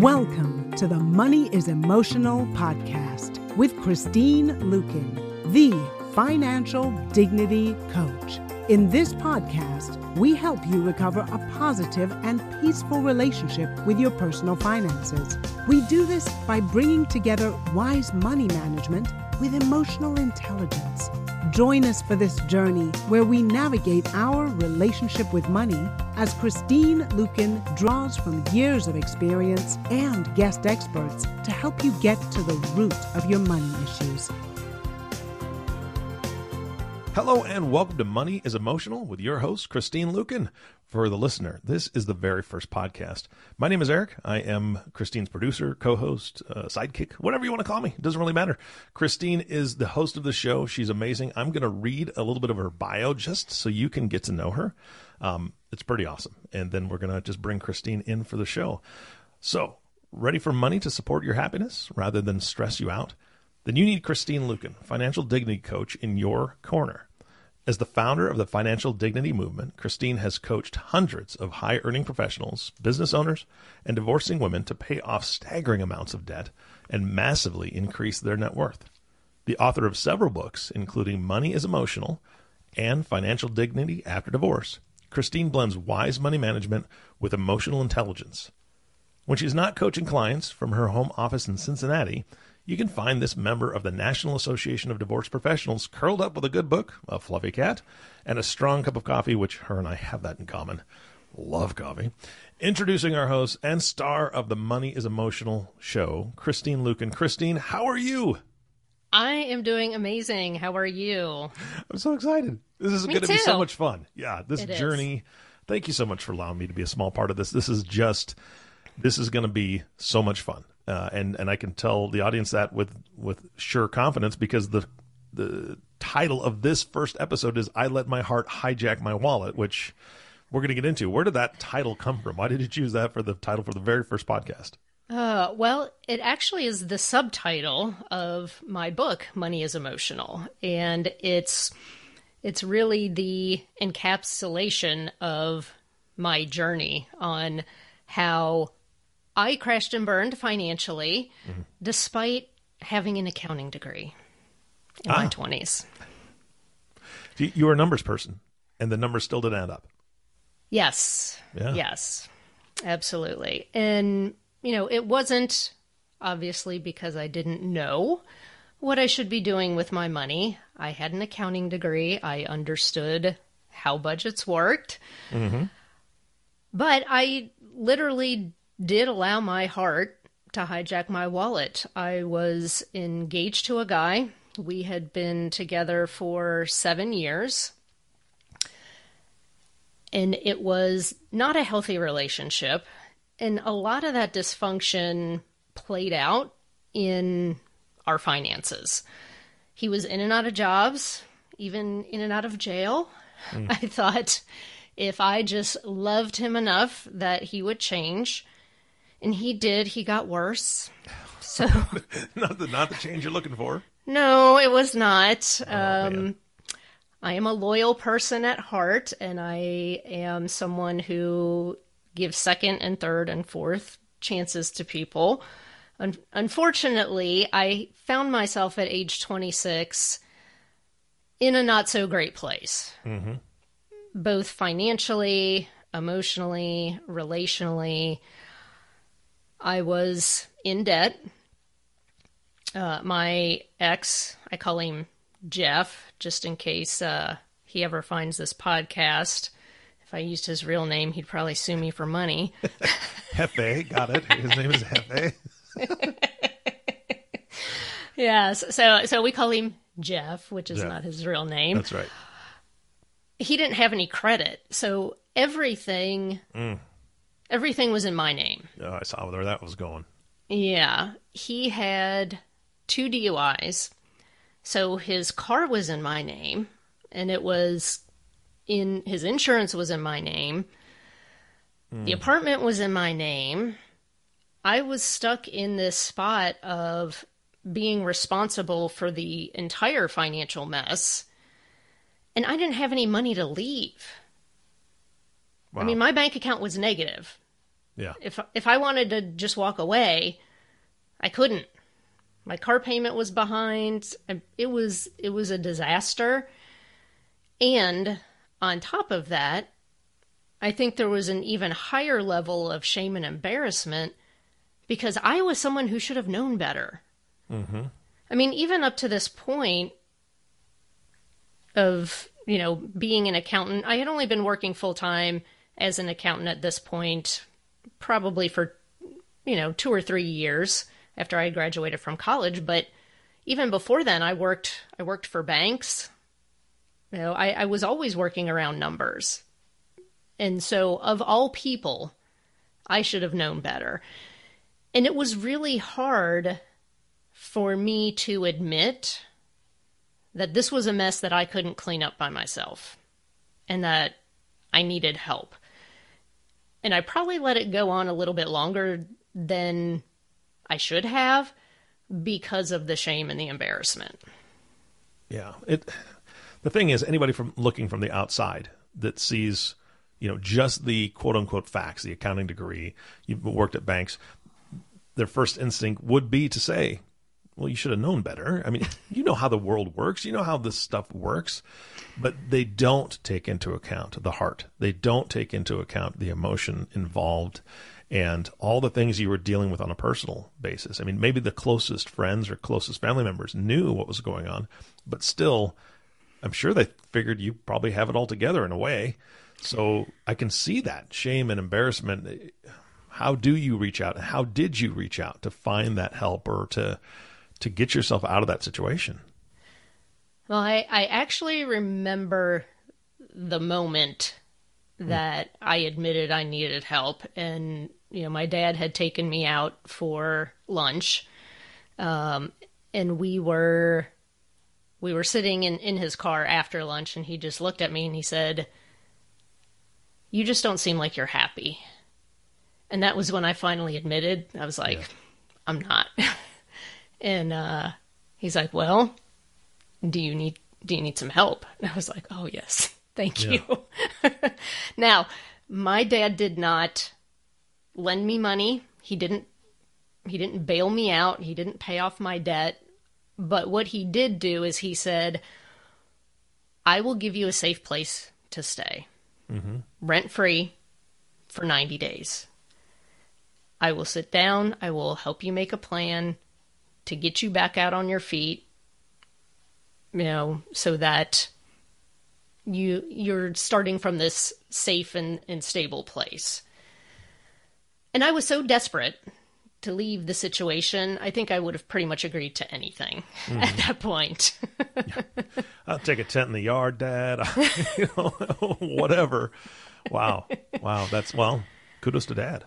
Welcome to the Money is Emotional podcast with Christine Luken, the financial dignity coach. In this podcast, we help you recover a positive and peaceful relationship with your personal finances. We do this by bringing together wise money management with emotional intelligence. Join us for this journey where we navigate our relationship with money as Christine Luken draws from years of experience and guest experts to help you get to the root of your money issues. Hello and welcome to Money is Emotional with your host, Christine Luken. For the listener, this is the very first podcast. My name is Eric. I am Christine's producer, co host, uh, sidekick, whatever you want to call me. It doesn't really matter. Christine is the host of the show. She's amazing. I'm going to read a little bit of her bio just so you can get to know her. Um, it's pretty awesome. And then we're going to just bring Christine in for the show. So, ready for money to support your happiness rather than stress you out? Then you need Christine Luken, financial dignity coach, in your corner. As the founder of the Financial Dignity Movement, Christine has coached hundreds of high earning professionals, business owners, and divorcing women to pay off staggering amounts of debt and massively increase their net worth. The author of several books, including Money is Emotional and Financial Dignity After Divorce, Christine blends wise money management with emotional intelligence. When she's not coaching clients from her home office in Cincinnati, you can find this member of the National Association of Divorce Professionals curled up with a good book, a fluffy cat, and a strong cup of coffee, which her and I have that in common. Love coffee. Introducing our host and star of the Money is Emotional show, Christine Luken. Christine, how are you? I am doing amazing. How are you? I'm so excited. This is going to be so much fun. Yeah, this it journey. Is. Thank you so much for allowing me to be a small part of this. This is just, this is going to be so much fun. Uh, and and I can tell the audience that with with sure confidence because the the title of this first episode is "I Let My Heart Hijack My Wallet," which we're going to get into. Where did that title come from? Why did you choose that for the title for the very first podcast? Uh, well, it actually is the subtitle of my book, Money is Emotional, and it's it's really the encapsulation of my journey on how I crashed and burned financially mm-hmm. despite having an accounting degree in ah. my 20s. You were a numbers person, and the numbers still didn't add up. Yes. Yeah. Yes. Absolutely. And, you know, it wasn't obviously because I didn't know what I should be doing with my money. I had an accounting degree, I understood how budgets worked. Mm-hmm. But I literally did allow my heart to hijack my wallet. I was engaged to a guy. We had been together for seven years. And it was not a healthy relationship. And a lot of that dysfunction played out in our finances. He was in and out of jobs, even in and out of jail. Mm. I thought if I just loved him enough that he would change and he did. He got worse. So not the not the change you're looking for. No, it was not. Oh, um, I am a loyal person at heart, and I am someone who gives second and third and fourth chances to people. Un- unfortunately, I found myself at age 26 in a not so great place, mm-hmm. both financially, emotionally, relationally. I was in debt. Uh, my ex, I call him Jeff, just in case uh, he ever finds this podcast. If I used his real name, he'd probably sue me for money. Hefe, got it. His name is Hefe. yes, so so we call him Jeff, which is Jeff. not his real name. That's right. He didn't have any credit, so everything mm. Everything was in my name. Oh, I saw where that was going. Yeah. He had two DUIs. So his car was in my name and it was in his insurance was in my name. Mm. The apartment was in my name. I was stuck in this spot of being responsible for the entire financial mess. And I didn't have any money to leave. Wow. I mean, my bank account was negative. Yeah. If if I wanted to just walk away, I couldn't. My car payment was behind. It was it was a disaster. And on top of that, I think there was an even higher level of shame and embarrassment because I was someone who should have known better. Mm-hmm. I mean, even up to this point of, you know, being an accountant, I had only been working full time as an accountant at this point, probably for, you know, two or three years after I graduated from college. But even before then, I worked, I worked for banks. You know, I, I was always working around numbers. And so, of all people, I should have known better. And it was really hard for me to admit that this was a mess that I couldn't clean up by myself and that I needed help. And I probably let it go on a little bit longer than I should have because of the shame and the embarrassment. Yeah. It the thing is anybody from looking from the outside that sees, you know, just the quote unquote facts, the accounting degree, you've worked at banks, their first instinct would be to say, well, you should have known better. I mean, you know how the world works, you know how this stuff works, but they don't take into account the heart. They don't take into account the emotion involved and all the things you were dealing with on a personal basis. I mean, maybe the closest friends or closest family members knew what was going on, but still, I'm sure they figured you probably have it all together in a way. So I can see that shame and embarrassment. How do you reach out? How did you reach out to find that help or to to get yourself out of that situation? Well, I, I actually remember the moment that mm. I admitted I needed help. And, you know, my dad had taken me out for lunch. Um, and we were we were sitting in, in his car after lunch and he just looked at me and he said, You just don't seem like you're happy. And that was when I finally admitted. I was like, yeah. I'm not. and uh, he's like, Well, do you need do you need some help? And I was like, Oh yes, thank yeah. you. now, my dad did not lend me money. He didn't he didn't bail me out. He didn't pay off my debt. But what he did do is he said, I will give you a safe place to stay, mm-hmm. rent free for 90 days. I will sit down. I will help you make a plan to get you back out on your feet. You know, so that you you're starting from this safe and, and stable place. And I was so desperate to leave the situation, I think I would have pretty much agreed to anything mm-hmm. at that point. I'll take a tent in the yard, Dad. you know, whatever. Wow, wow. That's well. Kudos to Dad.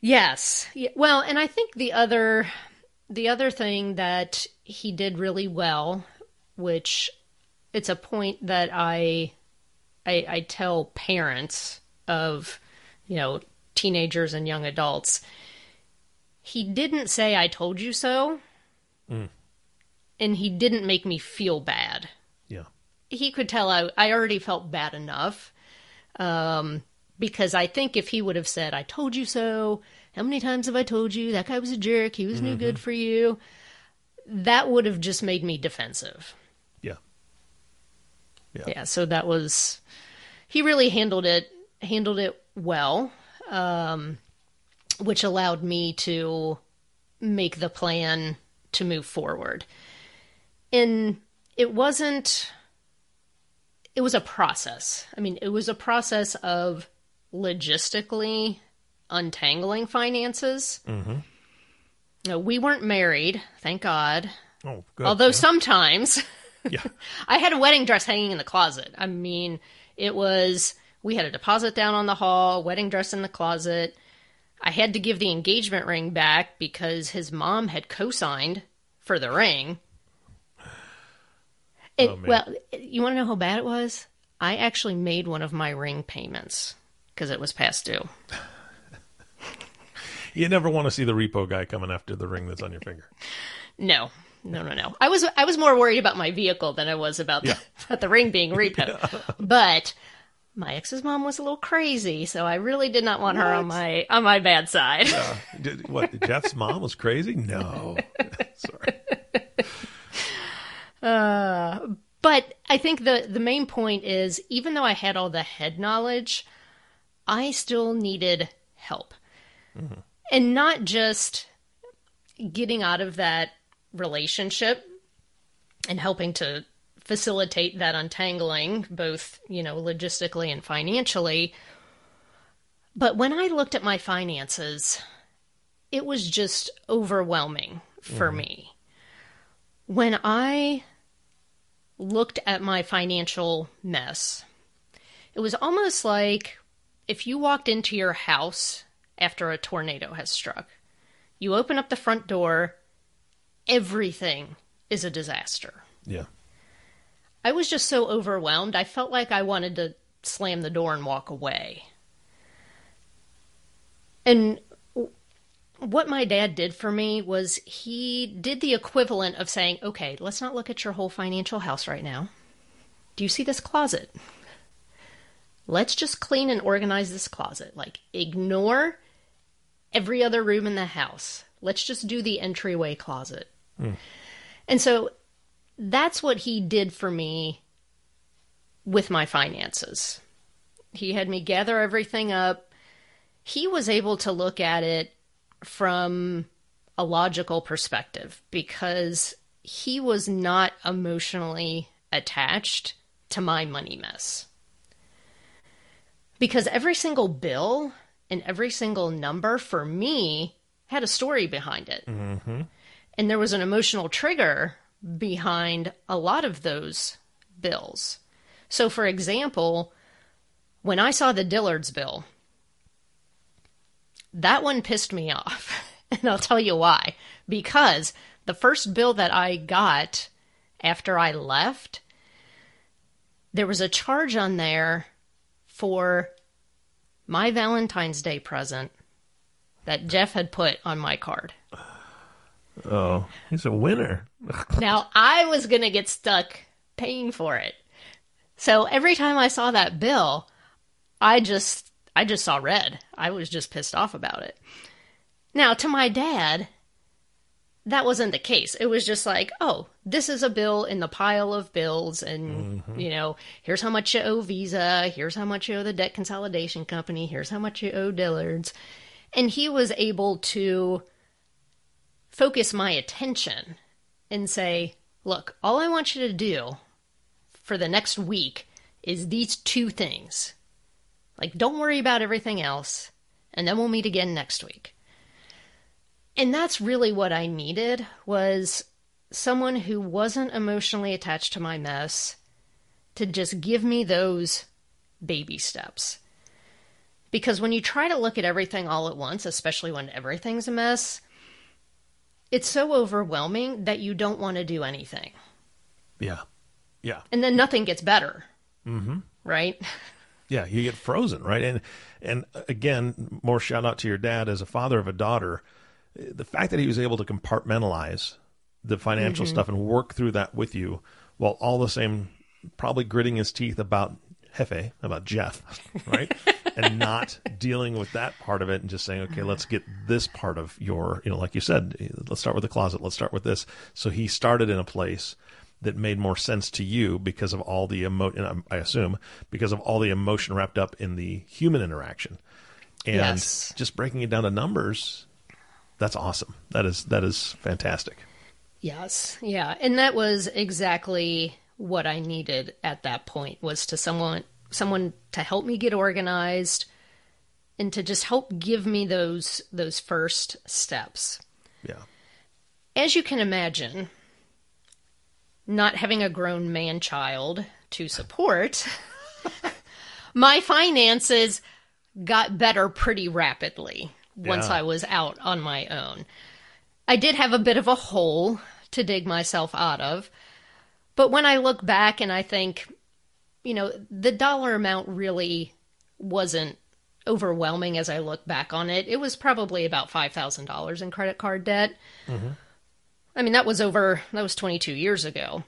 Yes. Yeah, well, and I think the other the other thing that he did really well, which it's a point that I I, I tell parents of you know teenagers and young adults. He didn't say I told you so. Mm. And he didn't make me feel bad. Yeah. He could tell I, I already felt bad enough. Um, because I think if he would have said, I told you so, how many times have I told you that guy was a jerk, he was mm-hmm. no good for you, that would have just made me defensive. Yeah. Yeah. Yeah. So that was, he really handled it, handled it well, um, which allowed me to make the plan to move forward. And it wasn't, it was a process. I mean, it was a process of logistically untangling finances. Mm-hmm. No, we weren't married, thank God. Oh, good. Although yeah. sometimes yeah. I had a wedding dress hanging in the closet. I mean, it was we had a deposit down on the hall, wedding dress in the closet. I had to give the engagement ring back because his mom had co-signed for the ring. It, oh, well, you want to know how bad it was? I actually made one of my ring payments because it was past due. you never want to see the repo guy coming after the ring that's on your finger. No, no, no, no. I was I was more worried about my vehicle than I was about, yeah. the, about the ring being repo. yeah. But my ex's mom was a little crazy, so I really did not want what? her on my on my bad side. Uh, did, what Jeff's mom was crazy? No, sorry. Uh, but I think the the main point is, even though I had all the head knowledge, I still needed help, mm-hmm. And not just getting out of that relationship and helping to facilitate that untangling, both, you know, logistically and financially. But when I looked at my finances, it was just overwhelming for mm. me. When I looked at my financial mess, it was almost like if you walked into your house after a tornado has struck, you open up the front door, everything is a disaster. Yeah. I was just so overwhelmed. I felt like I wanted to slam the door and walk away. And what my dad did for me was he did the equivalent of saying, okay, let's not look at your whole financial house right now. Do you see this closet? Let's just clean and organize this closet. Like, ignore every other room in the house. Let's just do the entryway closet. Mm. And so that's what he did for me with my finances. He had me gather everything up. He was able to look at it from a logical perspective because he was not emotionally attached to my money mess. Because every single bill and every single number for me had a story behind it. Mm-hmm. And there was an emotional trigger behind a lot of those bills. So, for example, when I saw the Dillard's bill, that one pissed me off. And I'll tell you why. Because the first bill that I got after I left, there was a charge on there for my Valentine's Day present that Jeff had put on my card. Oh, he's a winner. now, I was going to get stuck paying for it. So every time I saw that bill, I just I just saw red. I was just pissed off about it. Now, to my dad, that wasn't the case. It was just like, oh, this is a bill in the pile of bills, and mm-hmm. you know, here's how much you owe Visa, here's how much you owe the debt consolidation company, here's how much you owe Dillard's, and he was able to focus my attention and say, look, all I want you to do for the next week is these two things. Like, don't worry about everything else, and then we'll meet again next week. And that's really what I needed was someone who wasn't emotionally attached to my mess to just give me those baby steps. Because when you try to look at everything all at once, especially when everything's a mess, it's so overwhelming that you don't want to do anything. Yeah. Yeah. And then nothing gets better. Mm-hmm. Right? Yeah, you get frozen, right? And and again, more shout out to your dad as a father of a daughter. The fact that he was able to compartmentalize the financial mm-hmm. stuff and work through that with you while all the same probably gritting his teeth about Hefe, about Jeff, right? and not dealing with that part of it and just saying, okay, let's get this part of your, you know, like you said, let's start with the closet, let's start with this. So he started in a place that made more sense to you because of all the emotion, I assume, because of all the emotion wrapped up in the human interaction. And yes. just breaking it down to numbers, that's awesome. That is that is fantastic. Yes. Yeah. And that was exactly what I needed at that point was to someone someone to help me get organized and to just help give me those those first steps. Yeah. As you can imagine, not having a grown man child to support, my finances got better pretty rapidly once yeah. I was out on my own. I did have a bit of a hole to dig myself out of, but when I look back and I think, you know, the dollar amount really wasn't overwhelming as I look back on it. It was probably about $5,000 in credit card debt. Mm-hmm. I mean, that was over, that was 22 years ago.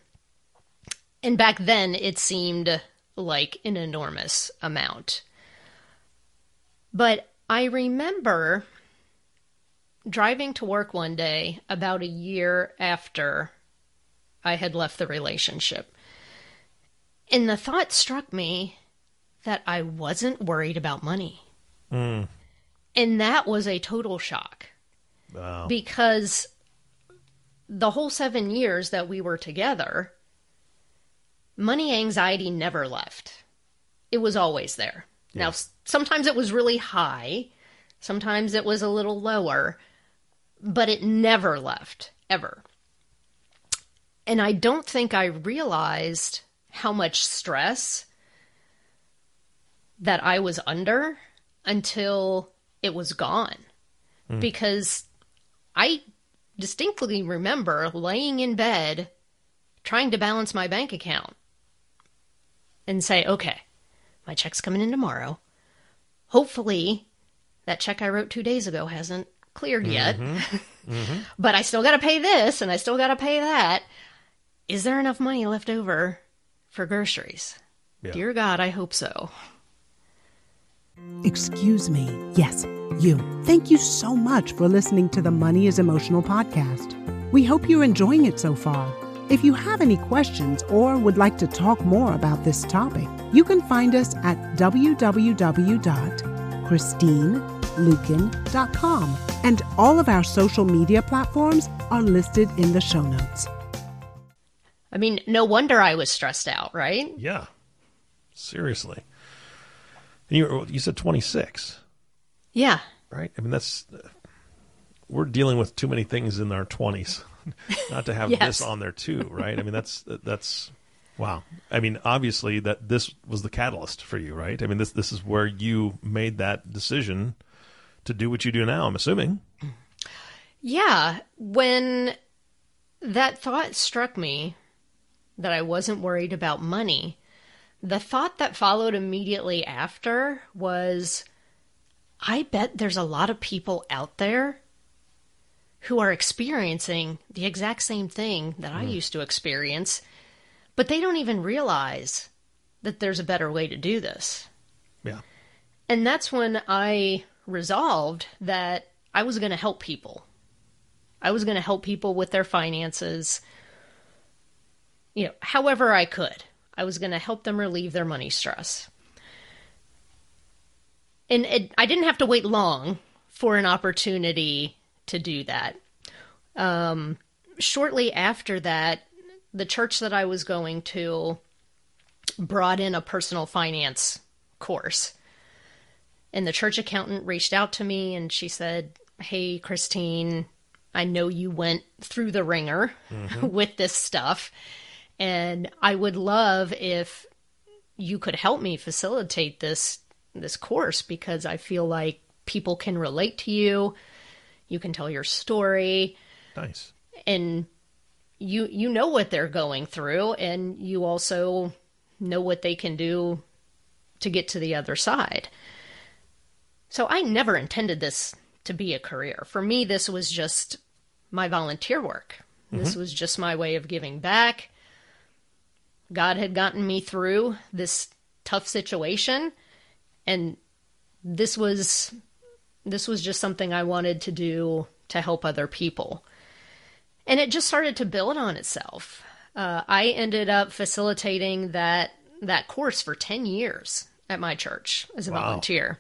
And back then it seemed like an enormous amount. But I remember driving to work one day about a year after I had left the relationship. And the thought struck me that I wasn't worried about money. Mm. And that was a total shock Wow. because the whole seven years that we were together, money anxiety never left. It was always there. Now, sometimes it was really high, sometimes it was a little lower, but it never left, ever. And I don't think I realized how much stress that I was under until it was gone. Mm-hmm. Because I distinctly remember laying in bed trying to balance my bank account and say, okay, my check's coming in tomorrow. Hopefully, that check I wrote two days ago hasn't cleared yet. Mm-hmm. Mm-hmm. but I still got to pay this and I still got to pay that. Is there enough money left over for groceries? Yeah. Dear God, I hope so. Excuse me. Yes, you. Thank you so much for listening to the Money is Emotional podcast. We hope you're enjoying it so far. If you have any questions or would like to talk more about this topic, you can find us at www.christineluken.com. And all of our social media platforms are listed in the show notes. I mean, no wonder I was stressed out, right? Yeah. Seriously. And you were- you said 26, Yeah. right? I mean that's we're dealing with too many things in our 20s not to have Yes. this on there too, right? I mean that's that's wow. I mean obviously that this was the catalyst for you, right? I mean this this is where you made that decision to do what you do now, I'm assuming. Yeah. When that thought struck me that I wasn't worried about money, the thought that followed immediately after was I bet there's a lot of people out there who are experiencing the exact same thing that I hmm. used to experience, but they don't even realize that there's a better way to do this. Yeah. And that's when I resolved that I was going to help people. I was going to help people with their finances, you know, however I could. I was going to help them relieve their money stress. And it, I didn't have to wait long for an opportunity to do that. Um, shortly after that, the church that I was going to brought in a personal finance course. And the church accountant reached out to me and she said, Hey, Christine, I know you went through the ringer with this stuff. And I would love if you could help me facilitate this this course because I feel like people can relate to you. You can tell your story Nice. and you you know what they're going through and you also know what they can do to get to the other side. So I never intended this to be a career. For me this was just my volunteer work. This mm-hmm. was just my way of giving back. God had gotten me through this tough situation and this was this was just something I wanted to do to help other people. And it just started to build on itself. Uh, I ended up facilitating that that course for 10 years at my church as a Wow. volunteer.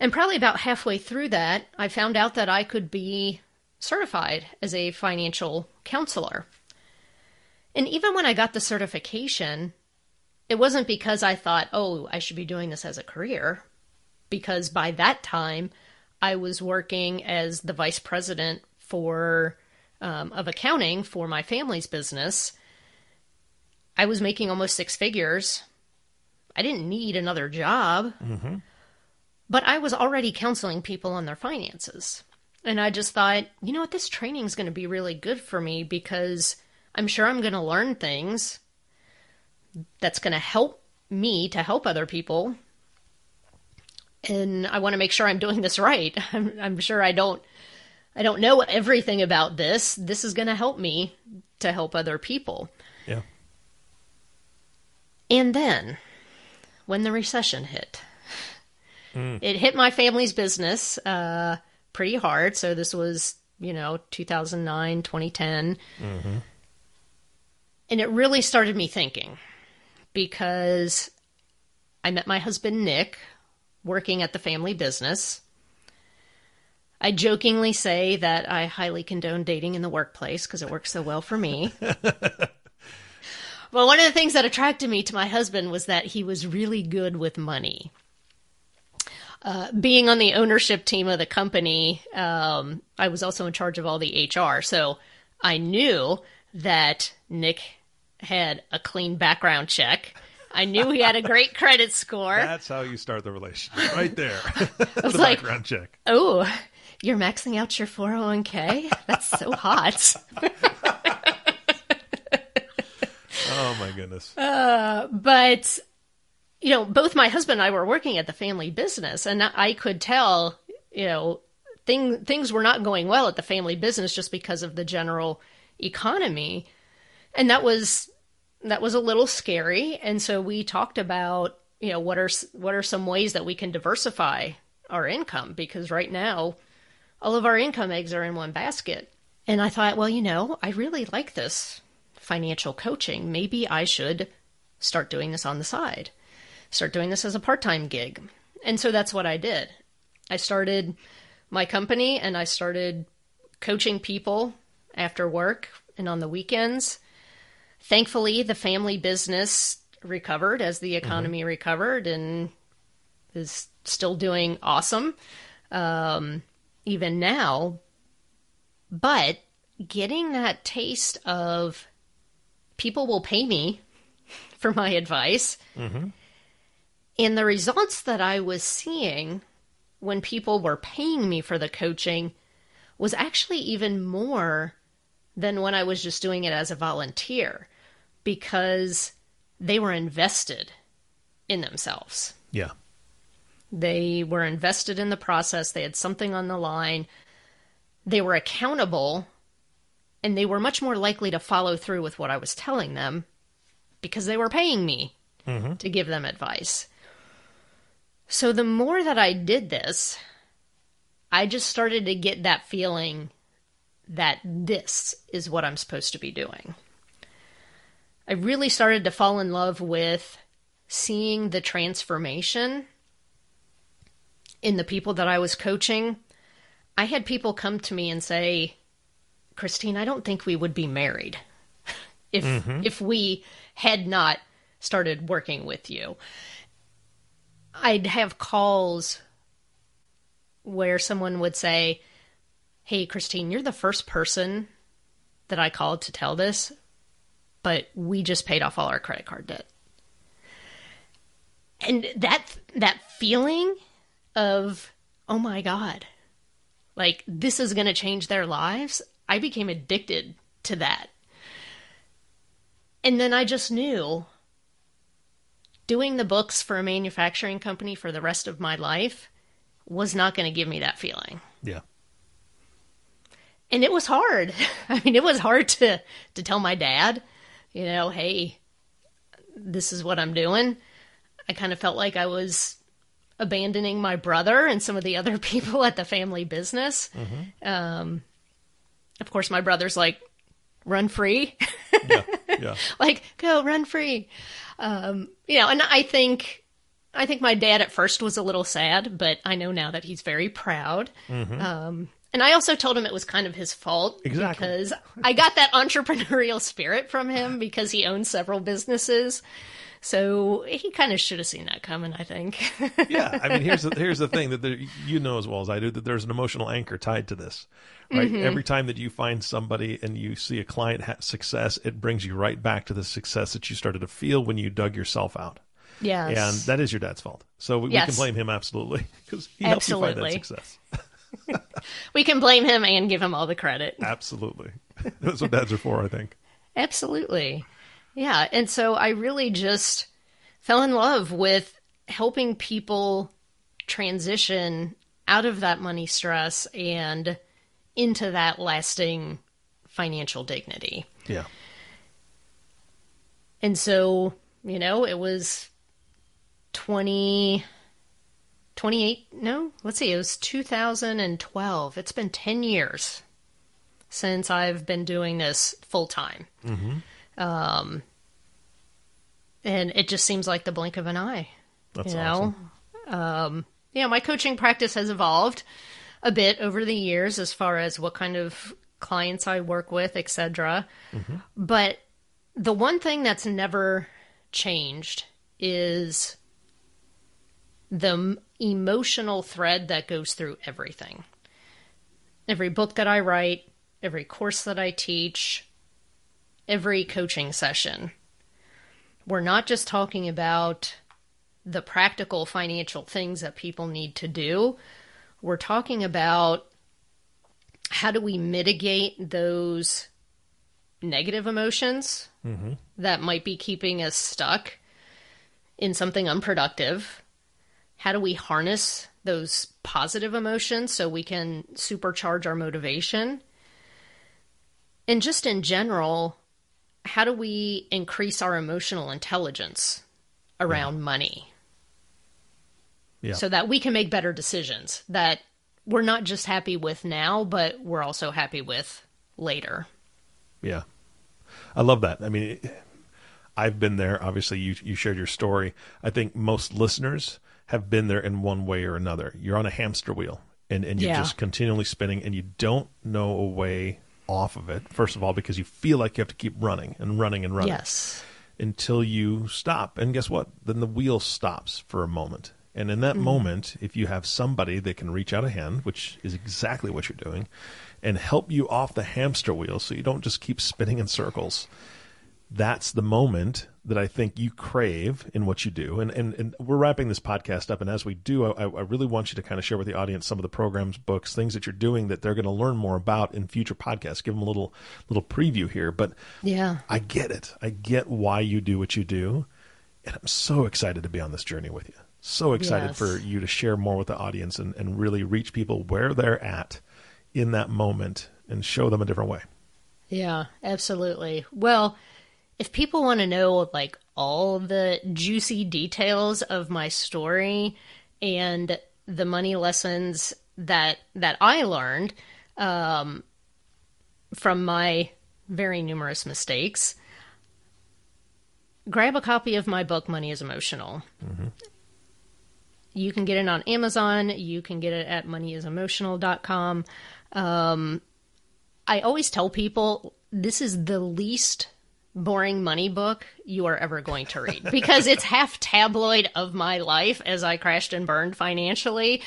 And probably about halfway through that, I found out that I could be certified as a financial counselor. And even when I got the certification, it wasn't because I thought, oh, I should be doing this as a career, because by that time I was working as the vice president for um, of accounting for my family's business. I was making almost six figures. I didn't need another job, but I was already counseling people on their finances. And I just thought, you know what, this training is going to be really good for me because I'm sure I'm going to learn things that's going to help me to help other people. And I want to make sure I'm doing this right. I'm, I'm sure I don't I don't know everything about this. This is going to help me to help other people. Yeah. And then, when the recession hit, it hit my family's business uh, pretty hard. So this was, you know, 2009, 2010. And it really started me thinking because I met my husband, Nick, working at the family business. I jokingly say that I highly condone dating in the workplace because it works so well for me. but one of the things that attracted me to my husband was that he was really good with money. Uh, being on the ownership team of the company, um, I was also in charge of all the HR. So I knew that Nick had a clean background check. I knew he had a great credit score. That's how you start the relationship, right there. I was the like- background check. Oh, you're maxing out your 401k? That's so hot. Oh my goodness. Uh, but you know both my husband and i were working at the family business and i could tell you know thing, things were not going well at the family business just because of the general economy and that was that was a little scary. And so we talked about you know what are what are some ways that we can diversify our income? Because right now all of our income eggs are in one basket. And i thought well you know i really like this financial coaching. Maybe i should start doing this on the side start doing this as a part-time gig. And so that's what i did. I started my company and i started coaching people after work and on the weekends thankfully the family business recovered as the economy recovered and is still doing awesome um, even now. But getting that taste of people will pay me for my advice. And the results that i was seeing when people were paying me for the coaching was actually even more than when I was just doing it as a volunteer because they were invested in themselves. Yeah. They were invested in the process, they had something on the line, they were accountable, and they were much more likely to follow through with what I was telling them because they were paying me mm-hmm. to give them advice. So the more that I did this, I just started to get that feeling that this is what I'm supposed to be doing. I really started to fall in love with seeing the transformation in the people that I was coaching. I had people come to me and say, Christine, I don't think we would be married if mm-hmm. if we had not started working with you. I'd have calls where someone would say, Hey, Christine, you're the first person that I called to tell this, but we just paid off all our credit card debt. And that that feeling of, oh my God, like this is gonna change their lives, I became addicted to that. And then I just knew doing the books for a manufacturing company for the rest of my life was not going to give me that feeling. Yeah. And it was hard. I mean, it was hard to to tell my dad, you know, hey, this is what I'm doing. I kind of felt like I was abandoning my brother and some of the other people at the family business. Um, of course, my brother's like, run free. Yeah. Yeah. like go run free um you know and i think i think my dad at first was a little sad but i know now that he's very proud um and i also told him it was kind of his fault Exactly. because i got that entrepreneurial spirit from him because he owns several businesses so he kind of should have seen that coming i think yeah, I mean, here's the, here's the thing that there, you know as well as I do that there's an emotional anchor tied to this, right? Mm-hmm. Every time that you find somebody and you see a client ha- success, it brings you right back to the success that you started to feel when you dug yourself out, yes and that is your dad's fault. So we, we can blame him absolutely because he helped you find that success. we can blame him and give him all the credit Absolutely, that's what dads are for, I think. Absolutely. Yeah. And so I really just fell in love with helping people transition out of that money stress and into that lasting financial dignity. Yeah, And so You know, it was 20, 28, no, let's see, it was 2012. It's been 10 years since I've been doing this full time. Um, and it just seems like the blink of an eye. That's you awesome. know, um, yeah, my coaching practice has evolved a bit over the years as far as what kind of clients I work with, etc. But the one thing that's never changed is the emotional thread that goes through everything. Every book that I write, every course that I teach, every coaching session. We're not just talking about the practical financial things that people need to do. We're talking about how do we mitigate those negative emotions mm-hmm. that might be keeping us stuck in something unproductive? How do we harness those positive emotions so we can supercharge our motivation? And just in general, how do we increase our emotional intelligence around money? Yeah. so that we can make better decisions that we're not just happy with now, but we're also happy with later. Yeah. I love that. I mean, I've been there. Obviously, you you shared your story. I think most listeners have been there in one way or another. You're on a hamster wheel and, and you're Yeah. just continually spinning and you don't know a way off of it. First of all, because you feel like you have to keep running and running and running Yes. until you stop. And guess what? Then the wheel stops for a moment. And in that mm-hmm. moment, if you have somebody that can reach out a hand, which is exactly what you're doing, and help you off the hamster wheel so you don't just keep spinning in circles, that's the moment that I think you crave in what you do. And, and, and we're wrapping this podcast up. And as we do, I, I really want you to kind of share with the audience some of the programs, books, things that you're doing that they're going to learn more about in future podcasts. Give them a little, little preview here. But Yeah. I get it. I get why you do what you do. And I'm so excited to be on this journey with you. So excited Yes. for you to share more with the audience and, and really reach people where they're at in that moment and show them a different way. Yeah, absolutely. Well, if people want to know like all the juicy details of my story and the money lessons that that I learned um, from my very numerous mistakes, grab a copy of my book Money is Emotional. mm-hmm. You can get it on Amazon. You can get it at moneyisemotional.com. Um, I always tell people this is the least boring money book you are ever going to read because it's half tabloid of my life as I crashed and burned financially.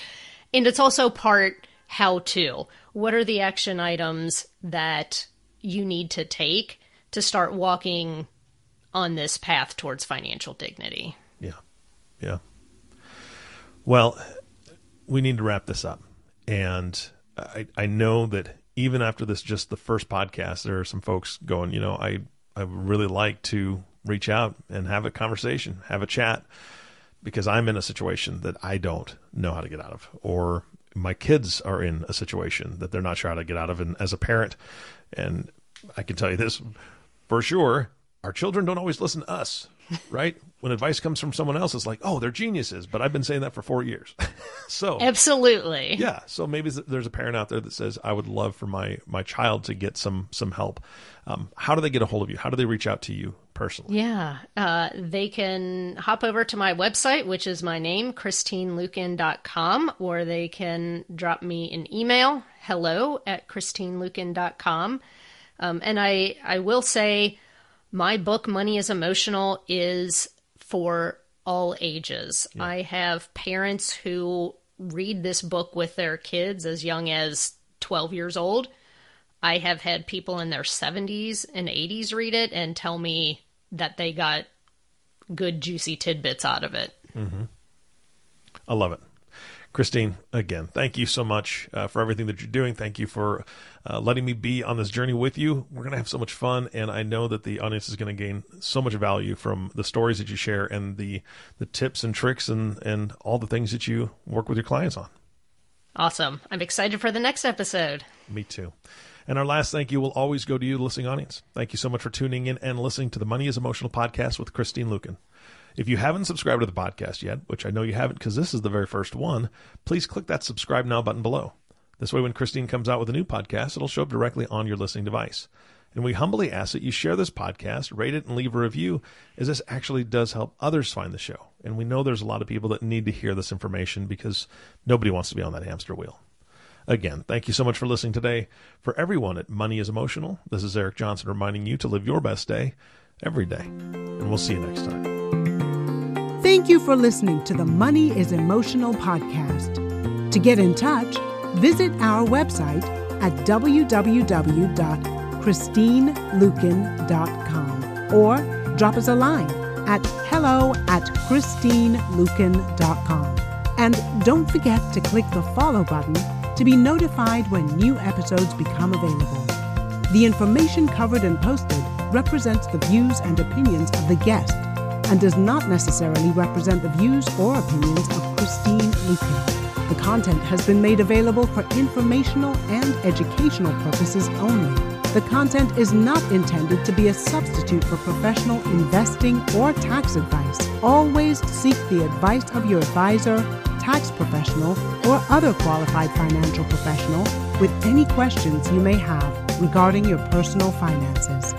And it's also part how to. What are the action items that you need to take to start walking on this path towards financial dignity? Yeah. Yeah. Well, we need to wrap this up. And I, I know that even after this, just the first podcast, there are some folks going, you know, I, I would really like to reach out and have a conversation, have a chat, because I'm in a situation that I don't know how to get out of, or my kids are in a situation that they're not sure how to get out of. And as a parent, and I can tell you this for sure, our children don't always listen to us, right? when advice comes from someone else, it's like, oh, they're geniuses. But I've been saying that for four years. so Absolutely. yeah, so maybe there's a parent out there that says, I would love for my my child to get some some help. Um, how do they get a hold of you? How do they reach out to you personally? Yeah, uh, they can hop over to my website, which is my name, christineluken.com, or they can drop me an email, hello at christineluken.com. Um, and I, I will say my book, Money is Emotional, is for all ages. I have parents who read this book with their kids as young as 12 years old. I have had people in their 70s and 80s read it and tell me that they got good, juicy tidbits out of it. Mm-hmm. I love it. Christine, again, thank you so much uh, for everything that you're doing. Thank you for uh, letting me be on this journey with you. We're going to have so much fun, and I know that the audience is going to gain so much value from the stories that you share and the the tips and tricks and and all the things that you work with your clients on. Awesome. I'm excited for the next episode. Me too. And our last thank you will always go to you, the listening audience. Thank you so much for tuning in and listening to the Money is Emotional podcast with Christine Luken. If you haven't subscribed to the podcast yet, which I know you haven't because this is the very first one, please click that subscribe now button below. This way, when Christine comes out with a new podcast, it'll show up directly on your listening device. And we humbly ask that you share this podcast, rate it, and leave a review, as this actually does help others find the show. And we know there's a lot of people that need to hear this information because nobody wants to be on that hamster wheel. Again, thank you so much for listening today. For everyone at Money is Emotional, this is Eric Johnson reminding you to live your best day every day. And we'll see you next time. Thank you for listening to the Money is Emotional podcast. To get in touch, visit our website at www.christineluken.com or drop us a line at hello at christineluken.com. And don't forget to click the follow button to be notified when new episodes become available. The information covered and posted represents the views and opinions of the guest and does not necessarily represent the views or opinions of Christine Luken. The content has been made available for informational and educational purposes only. The content is not intended to be a substitute for professional investing or tax advice. Always seek the advice of your advisor, tax professional, or other qualified financial professional with any questions you may have regarding your personal finances.